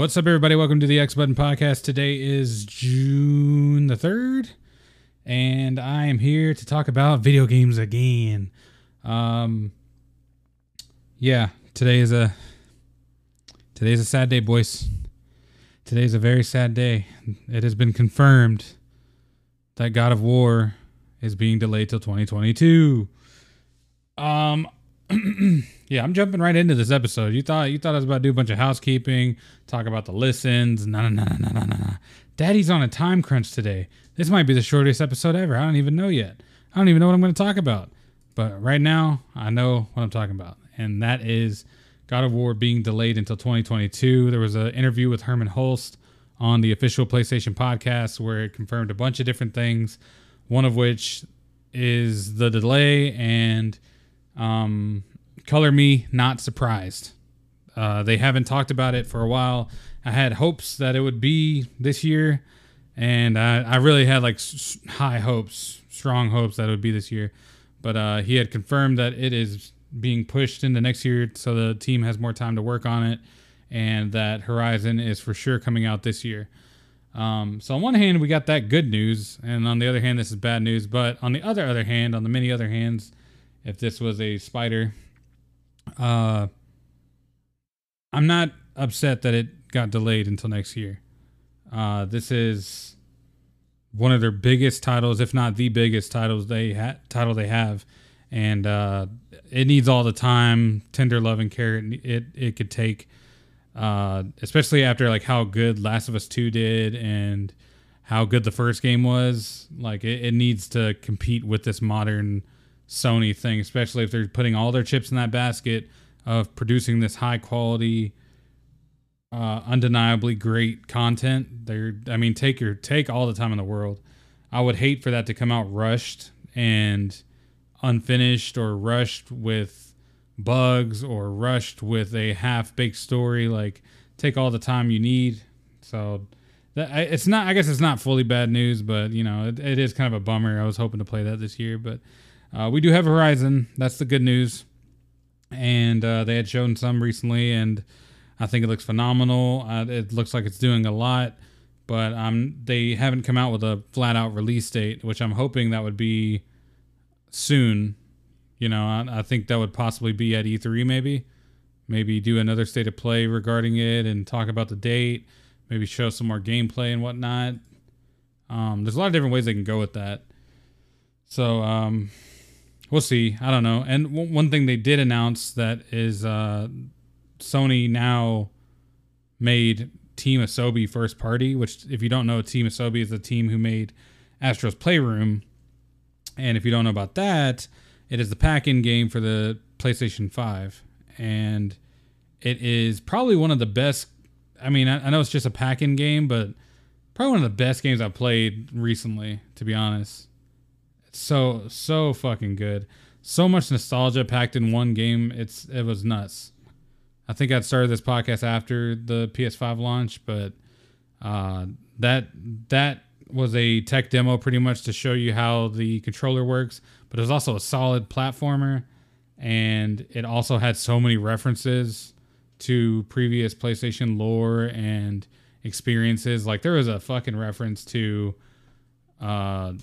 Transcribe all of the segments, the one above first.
What's up, everybody? Welcome to the X Button Podcast. Today is June the 3rd, and I am here to talk about video games again. Um, yeah, today is a today's a sad day, boys. Today's a very sad day. It has been confirmed that God of War is being delayed till 2022. Um, yeah, I'm jumping right into this episode. You thought you thought I was about to do a bunch of housekeeping, talk about the listens. No, no, no, no, no, no, no. Daddy's on a time crunch today. This might be the shortest episode ever. I don't even know yet. I don't even know what I'm going to talk about. But right now, I know what I'm talking about, and that is God of War being delayed until 2022. There was an interview with Hermen Hulst on the official PlayStation podcast where it confirmed a bunch of different things. One of which is the delay and um, color me not surprised. Uh, they haven't talked about it for a while. I had hopes that it would be this year, and I, I really had like s- high hopes, strong hopes that it would be this year. But uh, he had confirmed that it is being pushed into next year, so the team has more time to work on it, and that Horizon is for sure coming out this year. Um, so on one hand, we got that good news, and on the other hand, this is bad news. But on the other other hand, on the many other hands, if this was a spider, uh, I'm not upset that it got delayed until next year. Uh, this is one of their biggest titles, if not the biggest titles they ha- title they have, and uh, it needs all the time, tender love and care it it, it could take, uh, especially after like how good Last of Us Two did and how good the first game was. Like it, it needs to compete with this modern Sony thing, especially if they're putting all their chips in that basket of producing this high quality, uh, undeniably great content. They're, I mean, take your take all the time in the world. I would hate for that to come out rushed and unfinished or rushed with bugs or rushed with a half baked story. Like, take all the time you need. So, that it's not. I guess it's not fully bad news, but you know, it, it is kind of a bummer. I was hoping to play that this year, but uh, we do have Horizon. That's the good news. And uh, they had shown some recently, and I think it looks phenomenal. Uh, it looks like it's doing a lot, but um, they haven't come out with a flat out release date, which I'm hoping that would be soon. You know, I, I think that would possibly be at E3, maybe. Maybe do another state of play regarding it and talk about the date. Maybe show some more gameplay and whatnot. Um, there's a lot of different ways they can go with that. So, um, we'll see. I don't know. And w- one thing they did announce that is uh, Sony now made Team Asobi first party, which, if you don't know, Team Asobi is the team who made Astro's Playroom. And if you don't know about that, it is the pack in game for the PlayStation 5. And it is probably one of the best. I mean, I, I know it's just a pack in game, but probably one of the best games I've played recently, to be honest so so fucking good. So much nostalgia packed in one game. It's it was nuts. I think I'd started this podcast after the PS5 launch, but uh, that that was a tech demo pretty much to show you how the controller works. But it was also a solid platformer, and it also had so many references to previous PlayStation lore and experiences. Like there was a fucking reference to uh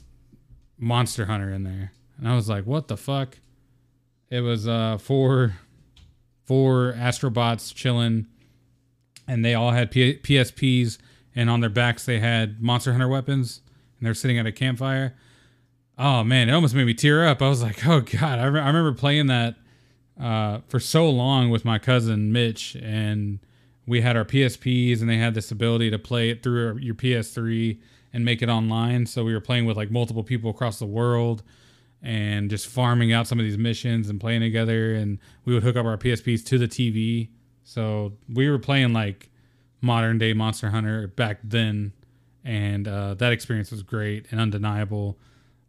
Monster Hunter in there. And I was like, what the fuck? It was uh four four astrobots chilling and they all had P- PSPs and on their backs they had Monster Hunter weapons and they're sitting at a campfire. Oh man, it almost made me tear up. I was like, "Oh god, I, re- I remember playing that uh for so long with my cousin Mitch and we had our PSPs and they had this ability to play it through your PS3 and make it online. So we were playing with like multiple people across the world and just farming out some of these missions and playing together. And we would hook up our PSPs to the TV. So we were playing like modern day Monster Hunter back then. And uh, that experience was great and undeniable.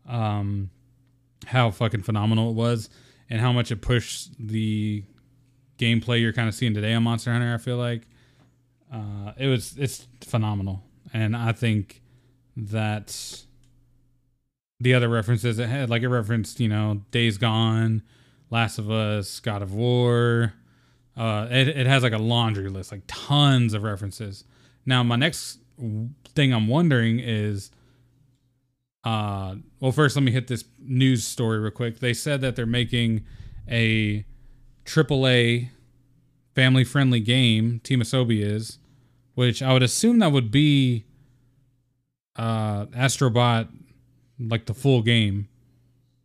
Um, how fucking phenomenal it was and how much it pushed the gameplay you're kind of seeing today on Monster Hunter. I feel like uh, it was it's phenomenal, and I think that the other references it had, like it referenced, you know, Days Gone, Last of Us, God of War, Uh, it, it has like a laundry list, like tons of references. Now, my next thing I'm wondering is, uh, well, first let me hit this news story real quick. They said that they're making a AAA family friendly game. Team Asobi is, which I would assume that would be uh, Astrobot, like the full game.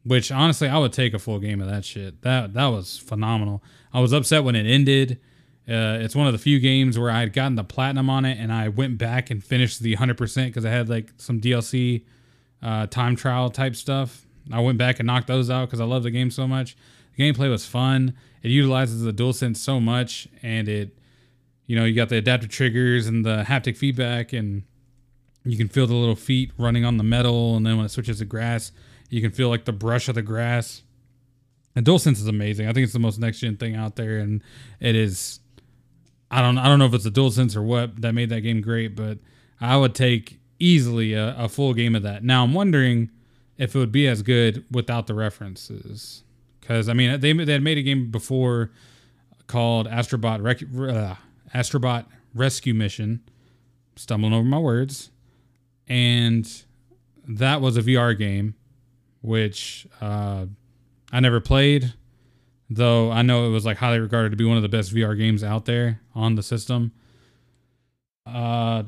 Which honestly, I would take a full game of that shit. That that was phenomenal. I was upset when it ended. Uh, it's one of the few games where I had gotten the platinum on it, and I went back and finished the 100% because I had like some DLC uh, time trial type stuff. I went back and knocked those out because I love the game so much. The gameplay was fun. It utilizes the DualSense so much, and it, you know, you got the adaptive triggers and the haptic feedback, and you can feel the little feet running on the metal, and then when it switches to grass, you can feel like the brush of the grass. And DualSense is amazing. I think it's the most next gen thing out there, and it is. I don't. I don't know if it's the DualSense or what that made that game great, but I would take easily a, a full game of that. Now I'm wondering if it would be as good without the references, because I mean they they had made a game before called Astrobot Rec- uh, Astrobot Rescue Mission. Stumbling over my words, and that was a VR game which uh, I never played, though I know it was like highly regarded to be one of the best VR games out there on the system. Uh,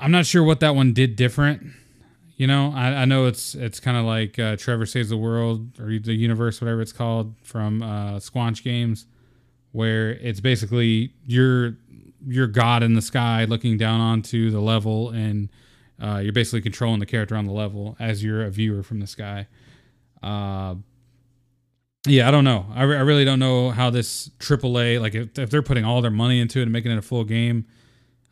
I'm not sure what that one did different. You know, I, I know it's it's kind of like uh, Trover Saves the World or the Universe, whatever it's called, from uh, Squanch Games, where it's basically you're you're God in the sky looking down onto the level and uh, you're basically controlling the character on the level as you're a viewer from the sky. Uh, yeah, I don't know. I, re- I really don't know how this AAA, like if, if they're putting all their money into it and making it a full game,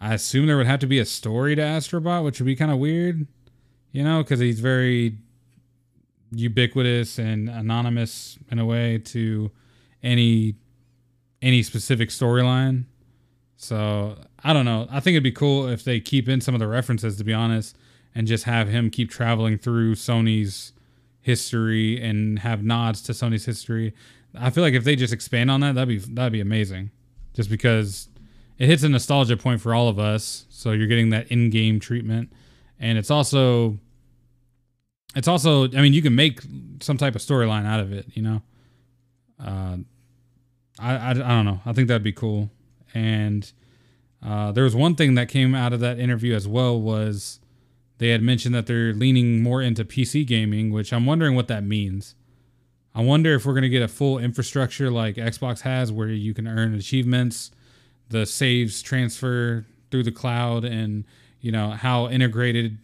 I assume there would have to be a story to Astrobot, which would be kind of weird, you know, because he's very ubiquitous and anonymous in a way to any any specific storyline. So I don't know. I think it'd be cool if they keep in some of the references, to be honest, and just have him keep traveling through Sony's history and have nods to Sony's history. I feel like if they just expand on that, that'd be that'd be amazing. Just because it hits a nostalgia point for all of us, so you're getting that in-game treatment, and it's also it's also I mean you can make some type of storyline out of it, you know. Uh, I, I I don't know. I think that'd be cool, and uh, there was one thing that came out of that interview as well was they had mentioned that they're leaning more into PC gaming, which I'm wondering what that means. I wonder if we're going to get a full infrastructure like Xbox has where you can earn achievements, the saves transfer through the cloud and you know how integrated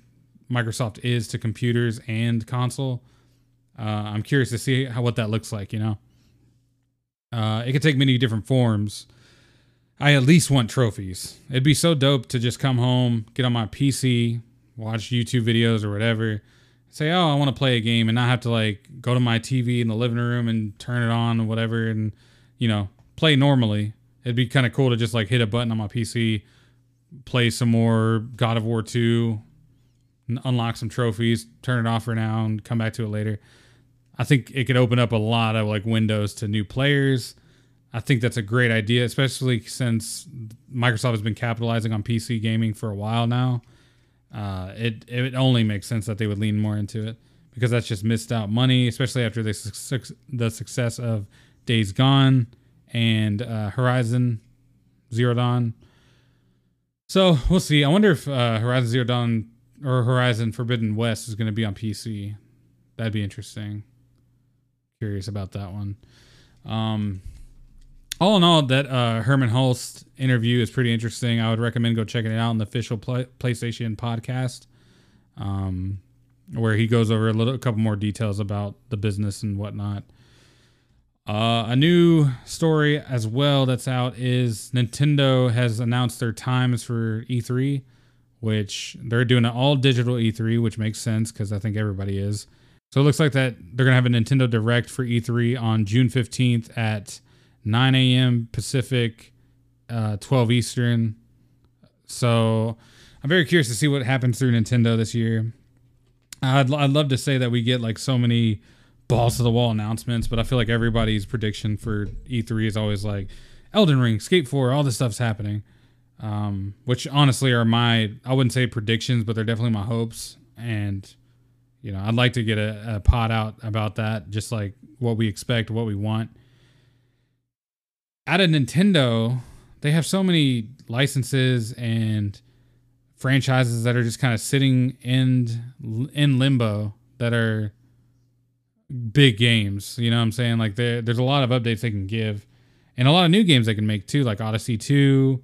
Microsoft is to computers and console. Uh, I'm curious to see how what that looks like, you know. Uh, it could take many different forms I at least want trophies. It'd be so dope to just come home, get on my PC, watch YouTube videos or whatever, say, "Oh, I want to play a game," and not have to like go to my TV in the living room and turn it on or whatever, and you know, play normally. It'd be kind of cool to just like hit a button on my PC, play some more God of War 2, unlock some trophies, turn it off for now, and come back to it later. I think it could open up a lot of like windows to new players I think that's a great idea, especially since Microsoft has been capitalizing on PC gaming for a while now. Uh, it it only makes sense that they would lean more into it because that's just missed out money, especially after the success, the success of Days Gone and uh, Horizon Zero Dawn. So we'll see. I wonder if uh, Horizon Zero Dawn or Horizon Forbidden West is going to be on PC. That'd be interesting. Curious about that one. Um, all in all, that uh, Hermen Hulst interview is pretty interesting. I would recommend go checking it out on the official play- PlayStation podcast, um, where he goes over a little, a couple more details about the business and whatnot. Uh, a new story as well that's out is Nintendo has announced their times for E3, which they're doing an all digital E3, which makes sense because I think everybody is. So it looks like that they're gonna have a Nintendo Direct for E3 on June 15th at 9 a.m. Pacific, uh, 12 Eastern. So I'm very curious to see what happens through Nintendo this year. I'd, I'd love to say that we get like so many balls to the wall announcements, but I feel like everybody's prediction for E3 is always like Elden Ring, Skate 4, all this stuff's happening. Um, which honestly are my I wouldn't say predictions, but they're definitely my hopes. And you know, I'd like to get a, a pot out about that, just like what we expect, what we want. At of Nintendo, they have so many licenses and franchises that are just kind of sitting in in limbo that are big games. You know what I'm saying? Like there's a lot of updates they can give, and a lot of new games they can make too, like Odyssey Two.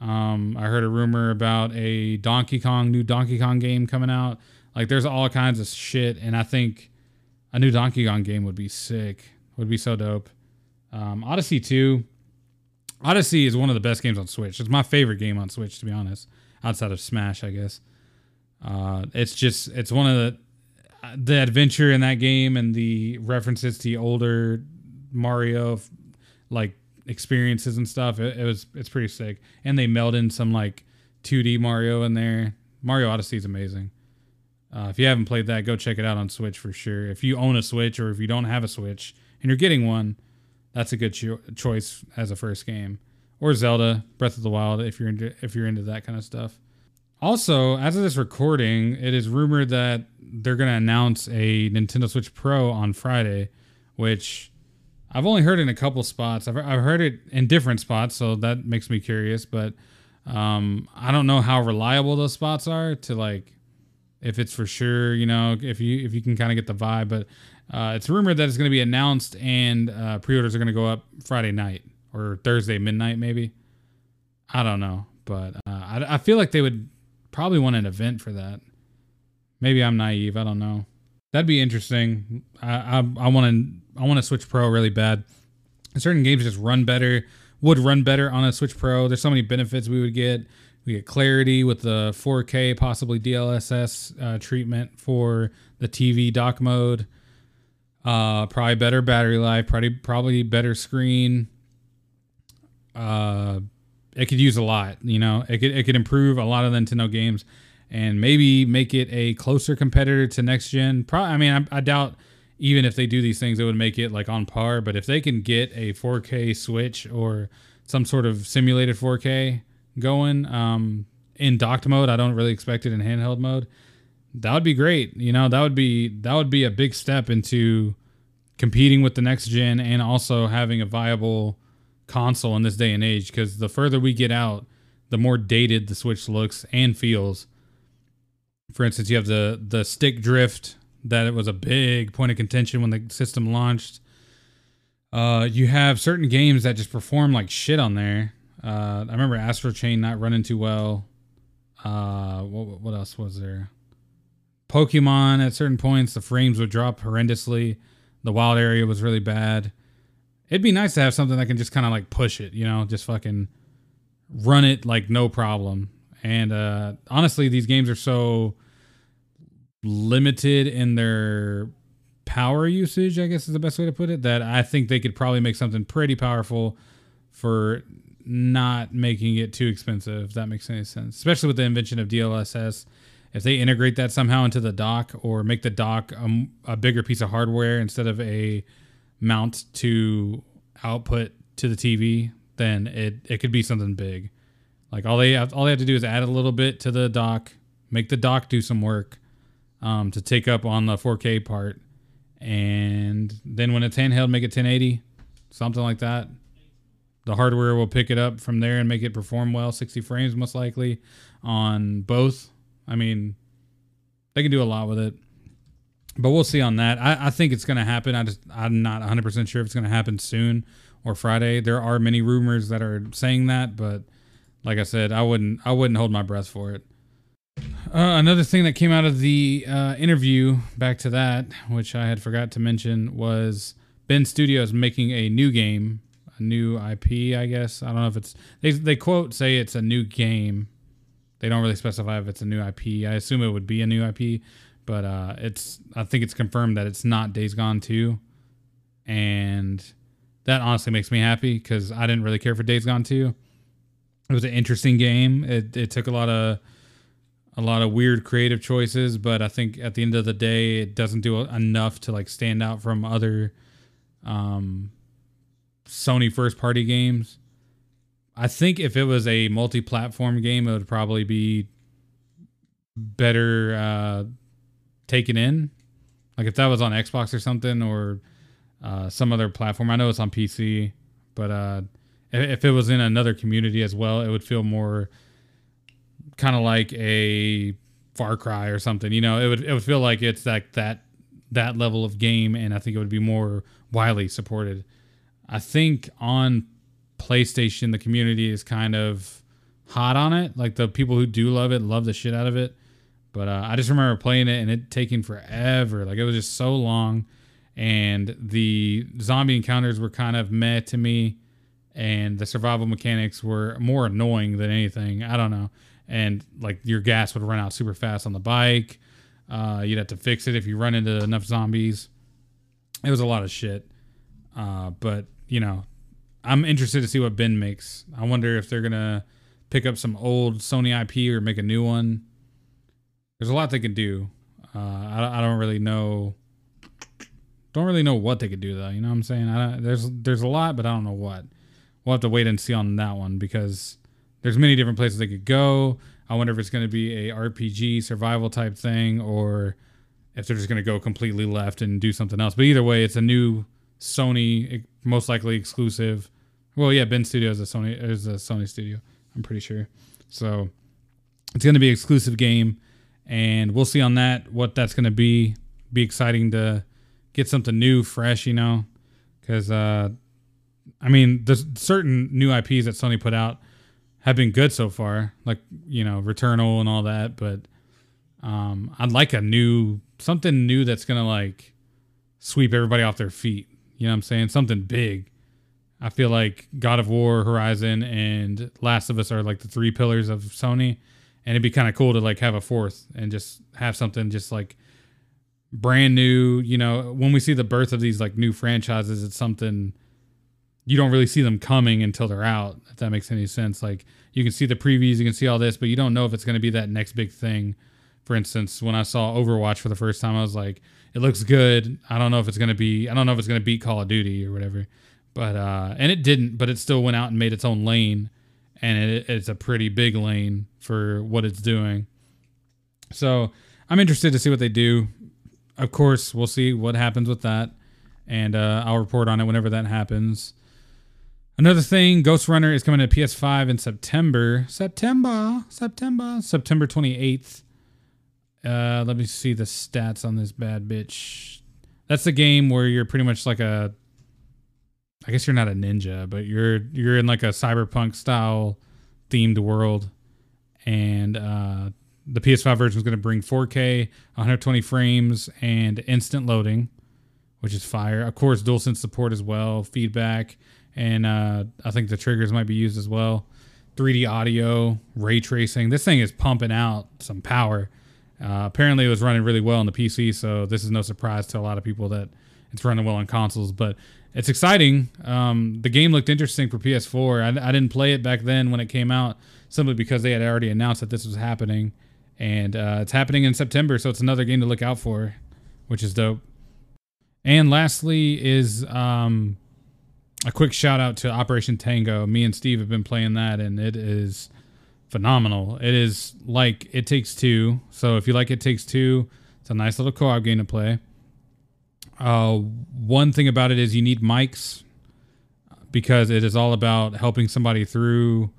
Um, I heard a rumor about a Donkey Kong new Donkey Kong game coming out. Like there's all kinds of shit, and I think a new Donkey Kong game would be sick. Would be so dope. Um, Odyssey Two. Odyssey is one of the best games on Switch. It's my favorite game on Switch, to be honest, outside of Smash, I guess. Uh, it's just it's one of the the adventure in that game and the references to the older Mario like experiences and stuff. It, it, was it's pretty sick, and they meld in some like 2D Mario in there. Mario Odyssey is amazing. Uh, if you haven't played that, go check it out on Switch for sure. If you own a Switch or if you don't have a Switch and you're getting one, that's a good cho- choice as a first game. Or Zelda Breath of the Wild if you're into if you're into that kind of stuff. Also, as of this recording, it is rumored that they're going to announce a Nintendo Switch Pro on Friday, which I've only heard in a couple spots. I've, I've heard it in different spots, so that makes me curious. But um, I don't know how reliable those spots are to like if it's for sure. You know, if you if you can kind of get the vibe. But uh, it's rumored that it's going to be announced and uh, pre-orders are going to go up Friday night or Thursday midnight, maybe. I don't know, but uh, I, I feel like they would Probably want an event for that. Maybe I'm naive. I don't know. That'd be interesting. I I want to I want to Switch Pro really bad. Certain games just run better. Would run better on a Switch Pro. There's so many benefits we would get. We get clarity with the 4K, possibly DLSS uh, treatment for the TV dock mode. Uh, probably better battery life. Probably probably better screen. Uh, it could use a lot. You know, it could it could improve a lot of the Nintendo games, and maybe make it a closer competitor to next gen. Pro- I mean, I, I doubt even if they do these things, it would make it like on par. But if they can get a 4K Switch or some sort of simulated 4K going um, in docked mode, I don't really expect it in handheld mode. That would be great. You know, that would be that would be a big step into competing with the next gen and also having a viable console in this day and age because the further we get out, the more dated the Switch looks and feels. For instance, you have the the stick drift that it was a big point of contention when the system launched. Uh, you have certain games that just perform like shit on there. Uh, I remember Astral Chain not running too well. Uh, what, what else was there? Pokemon at certain points the frames would drop horrendously. The wild area was really bad. It'd be nice to have something that can just kind of like push it, you know, just fucking run it like no problem. And uh honestly, these games are so limited in their power usage, I guess is the best way to put it, that I think they could probably make something pretty powerful for not making it too expensive, if that makes any sense. Especially with the invention of DLSS. If they integrate that somehow into the dock or make the dock a, a bigger piece of hardware instead of a mount to output to the TV, then it it could be something big. Like all they have, all they have to do is add a little bit to the dock, make the dock do some work um, to take up on the 4K part, and then when it's handheld, make it 1080, something like that. The hardware will pick it up from there and make it perform well, 60 frames most likely on both. I mean, they can do a lot with it but we'll see on that. I, I think it's going to happen. I just I'm not 100 percent sure if it's going to happen soon or Friday. There are many rumors that are saying that, but like I said, I wouldn't I wouldn't hold my breath for it. Uh, another thing that came out of the uh, interview, back to that, which I had forgot to mention, was Bend Studios making a new game, a new IP. I guess I don't know if it's they they quote say it's a new game. They don't really specify if it's a new IP. I assume it would be a new IP, but uh, it's I think it's confirmed that it's not Days Gone 2, and that honestly makes me happy because I didn't really care for Days Gone 2. It was an interesting game. It it took a lot of a lot of weird creative choices, but I think at the end of the day, it doesn't do enough to like stand out from other um, Sony first party games. I think if it was a multi-platform game, it would probably be better uh, taken in. Like if that was on Xbox or something, or uh, some other platform. I know it's on PC, but uh, if it was in another community as well, it would feel more kind of like a Far Cry or something. You know, it would it would feel like it's like that that level of game, and I think it would be more widely supported. I think on PlayStation, the community is kind of hot on it. Like the people who do love it love the shit out of it. But uh, I just remember playing it and it taking forever. Like it was just so long, and the zombie encounters were kind of meh to me, and the survival mechanics were more annoying than anything. I don't know. And like your gas would run out super fast on the bike. Uh, you'd have to fix it if you run into enough zombies. It was a lot of shit. Uh, but you know, I'm interested to see what Bend makes. I wonder if they're gonna pick up some old Sony IP or make a new one. There's a lot they could do. Uh, I, I don't really know. Don't really know what they could do though. You know what I'm saying? I, there's there's a lot, but I don't know what. We'll have to wait and see on that one because there's many different places they could go. I wonder if it's going to be a RPG survival type thing or if they're just going to go completely left and do something else. But either way, it's a new Sony, most likely exclusive. Well, yeah, Bend Studio is a Sony is a Sony studio. I'm pretty sure. So it's going to be an exclusive game, and we'll see on that what that's going to be. Be exciting to get something new, fresh, you know, because uh, I mean, there's certain new IPs that Sony put out have been good so far, like you know, Returnal and all that. But um, I'd like a new something new that's gonna like sweep everybody off their feet. You know what I'm saying? Something big. I feel like God of War, Horizon, and Last of Us are like the three pillars of Sony, and it'd be kind of cool to like have a fourth and just have something just like brand new. You know, when we see the birth of these like new franchises, it's something you don't really see them coming until they're out. If that makes any sense, like you can see the previews, you can see all this, but you don't know if it's going to be that next big thing. For instance, when I saw Overwatch for the first time, I was like, it looks good. I don't know if it's going to be, I don't know if it's to beat Call of Duty or whatever. But, uh, and it didn't, but it still went out and made its own lane. And it, it's a pretty big lane for what it's doing. So I'm interested to see what they do. Of course, we'll see what happens with that. And uh, I'll report on it whenever that happens. Another thing, Ghostrunner is coming to PS5 in September. September, September, September 28th. Uh, let me see the stats on this bad bitch. That's the game where you're pretty much like a I guess you're not a ninja, but you're you're in like a cyberpunk style themed world. And uh the PS5 version is going to bring 4K, 120 frames, and instant loading, which is fire. Of course, DualSense support as well, feedback, and uh, I think the triggers might be used as well. 3D audio, ray tracing. This thing is pumping out some power. Uh, apparently, it was running really well on the PC, so this is no surprise to a lot of people that it's running well on consoles. But it's exciting. Um, the game looked interesting for PS4. I, I, didn't play it back then when it came out, simply because they had already announced that this was happening, and uh, it's happening in September, so it's another game to look out for, which is dope. And lastly, is um, a quick shout out to Operation Tango. Me and Steve have been playing that, and it is phenomenal. It is like It Takes Two. So if you like It Takes Two, it's a nice little co-op game to play. Uh, one thing about it is you need mics because it is all about helping somebody through.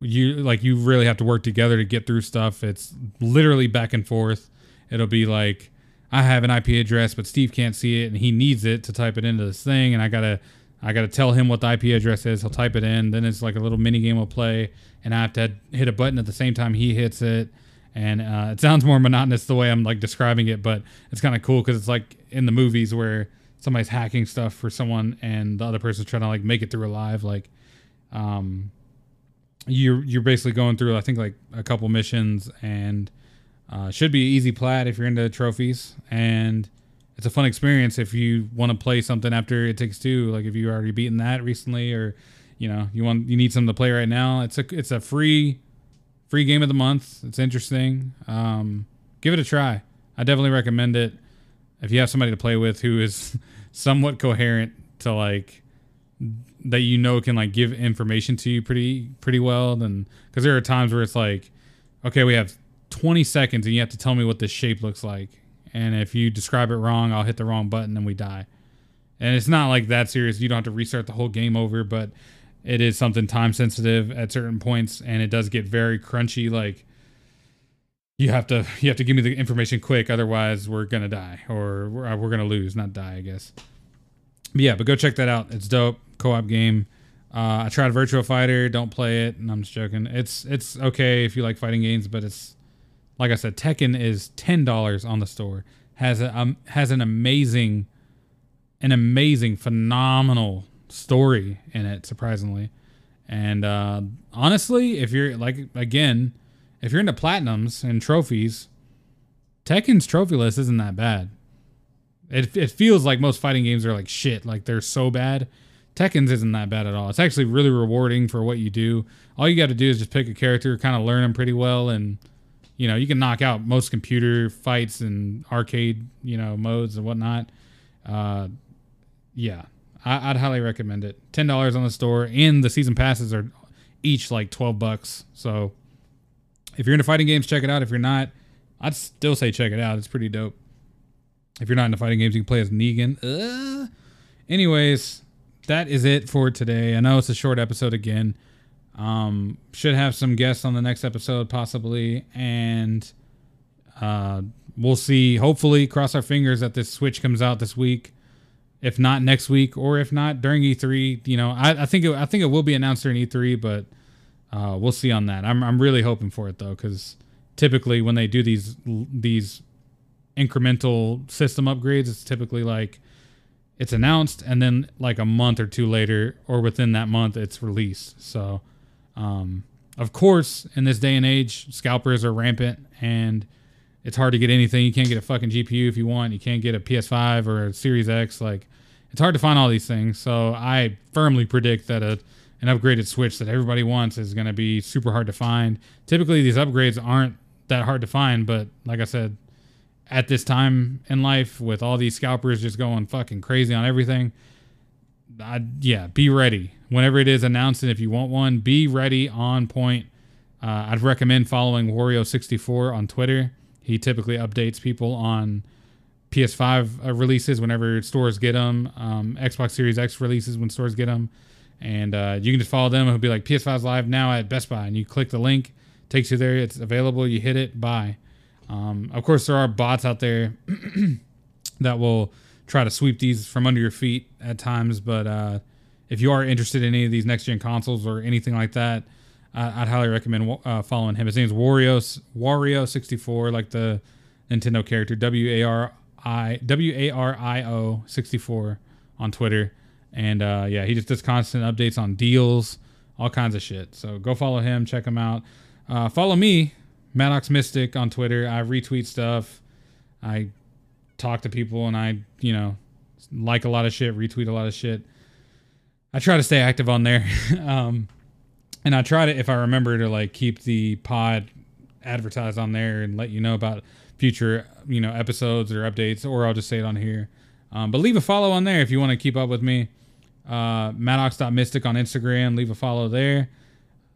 You like you really have to work together to get through stuff. It's literally back and forth. It'll be like I have an IP address, but Steve can't see it, and he needs it to type it into this thing, and I gotta I got to tell him what the IP address is. He'll type it in. Then it's like a little mini game we'll play, and I have to hit a button at the same time he hits it. And uh, it sounds more monotonous the way I'm like describing it, but it's kind of cool because it's like in the movies where somebody's hacking stuff for someone, and the other person's trying to like make it through alive. Like, um, you're you're basically going through I think like a couple missions, and uh, should be easy plat if you're into trophies and it's a fun experience if you want to play something after it takes two like if you already beaten that recently or you know you want you need something to play right now. It's a it's a free free game of the month. It's interesting. Um, give it a try. I definitely recommend it. If you have somebody to play with who is somewhat coherent to like that you know can like give information to you pretty pretty well then because there are times where it's like okay we have 20 seconds and you have to tell me what this shape looks like and if you describe it wrong i'll hit the wrong button and we die. And it's not like that serious. You don't have to restart the whole game over but it is something time sensitive at certain points and it does get very crunchy like you have to you have to give me the information quick otherwise we're gonna die or we're, we're gonna lose not die i guess. But yeah but go check that out. It's dope. Co-op game. Uh, i tried Virtua Fighter. Don't play it. And i'm just joking. It's it's okay if you like fighting games but it's like i said tekken is $10 on the store has a um, has an amazing an amazing phenomenal story in it surprisingly and uh, honestly if you're like again if you're into platinums and trophies, Tekken's trophy list isn't that bad. It, it feels like most fighting games are like shit, like they're so bad. Tekken's isn't that bad at all. It's actually really rewarding for what you do. All you got to do is just pick a character, kind of learn them pretty well, and you know you can knock out most computer fights and arcade you know modes and whatnot. Uh, yeah, I, would highly recommend it. Ten dollars on the store, and the season passes are each like twelve bucks. So if you're into fighting games, check it out. If you're not, I'd still say check it out. It's pretty dope. If you're not into fighting games, you can play as Negan. Uh, anyways, that is it for today. I know it's a short episode again. Um, should have some guests on the next episode possibly, and uh, we'll see. Hopefully, cross our fingers that this Switch comes out this week. If not next week, or if not during E3, you know, I, I think it, I think it will be announced during E3, but uh, we'll see on that. I'm I'm really hoping for it though, because typically when they do these these incremental system upgrades, it's typically like it's announced and then like a month or two later, or within that month, it's released. So, um, of course, in this day and age, scalpers are rampant and it's hard to get anything. You can't get a fucking GPU if you want. You can't get a PS5 or a Series X. Like, it's hard to find all these things. So I firmly predict that a an upgraded Switch that everybody wants is going to be super hard to find. Typically, these upgrades aren't that hard to find, but like I said, at this time in life, with all these scalpers just going fucking crazy on everything, I, yeah, be ready. Whenever it is announced, and if you want one, be ready on point. Uh, I'd recommend following Wario64 on Twitter. He typically updates people on PS5 uh, releases whenever stores get them, um, Xbox Series X releases when stores get them and uh, you can just follow them. It'll be like PS5's live now at Best Buy, and you click the link, takes you there. It's available. You hit it, buy. Um, of course, there are bots out there that will try to sweep these from under your feet at times. But uh, if you are interested in any of these next gen consoles or anything like that, I'd highly recommend uh, following him. His name is Wario Wario sixty four, like the Nintendo character W A R I W A R I O sixty four on Twitter. And uh, yeah, he just does constant updates on deals, all kinds of shit. So go follow him, check him out. Uh, follow me, Maddox Mystic on Twitter. I retweet stuff. I talk to people and I, you know, like a lot of shit, retweet a lot of shit. I try to stay active on there. um, and I try to, if I remember, to like keep the pod advertised on there and let you know about future, you know, episodes or updates, or I'll just say it on here. Um, but leave a follow on there if you want to keep up with me uh, Maddox.mystic on Instagram. Leave a follow there.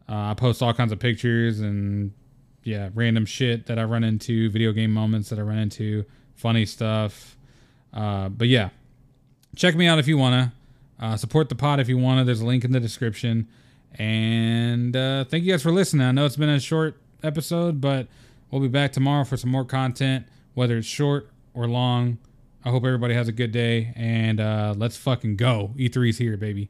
Uh, I post all kinds of pictures and yeah, random shit that I run into, video game moments that I run into, funny stuff. Uh, but yeah, check me out if you wanna. Uh, support the pod if you wanna. There's a link in the description. And uh, thank you guys for listening. I know it's been a short episode, but we'll be back tomorrow for some more content, whether it's short or long. I hope everybody has a good day and uh, let's fucking go. E3's here, baby.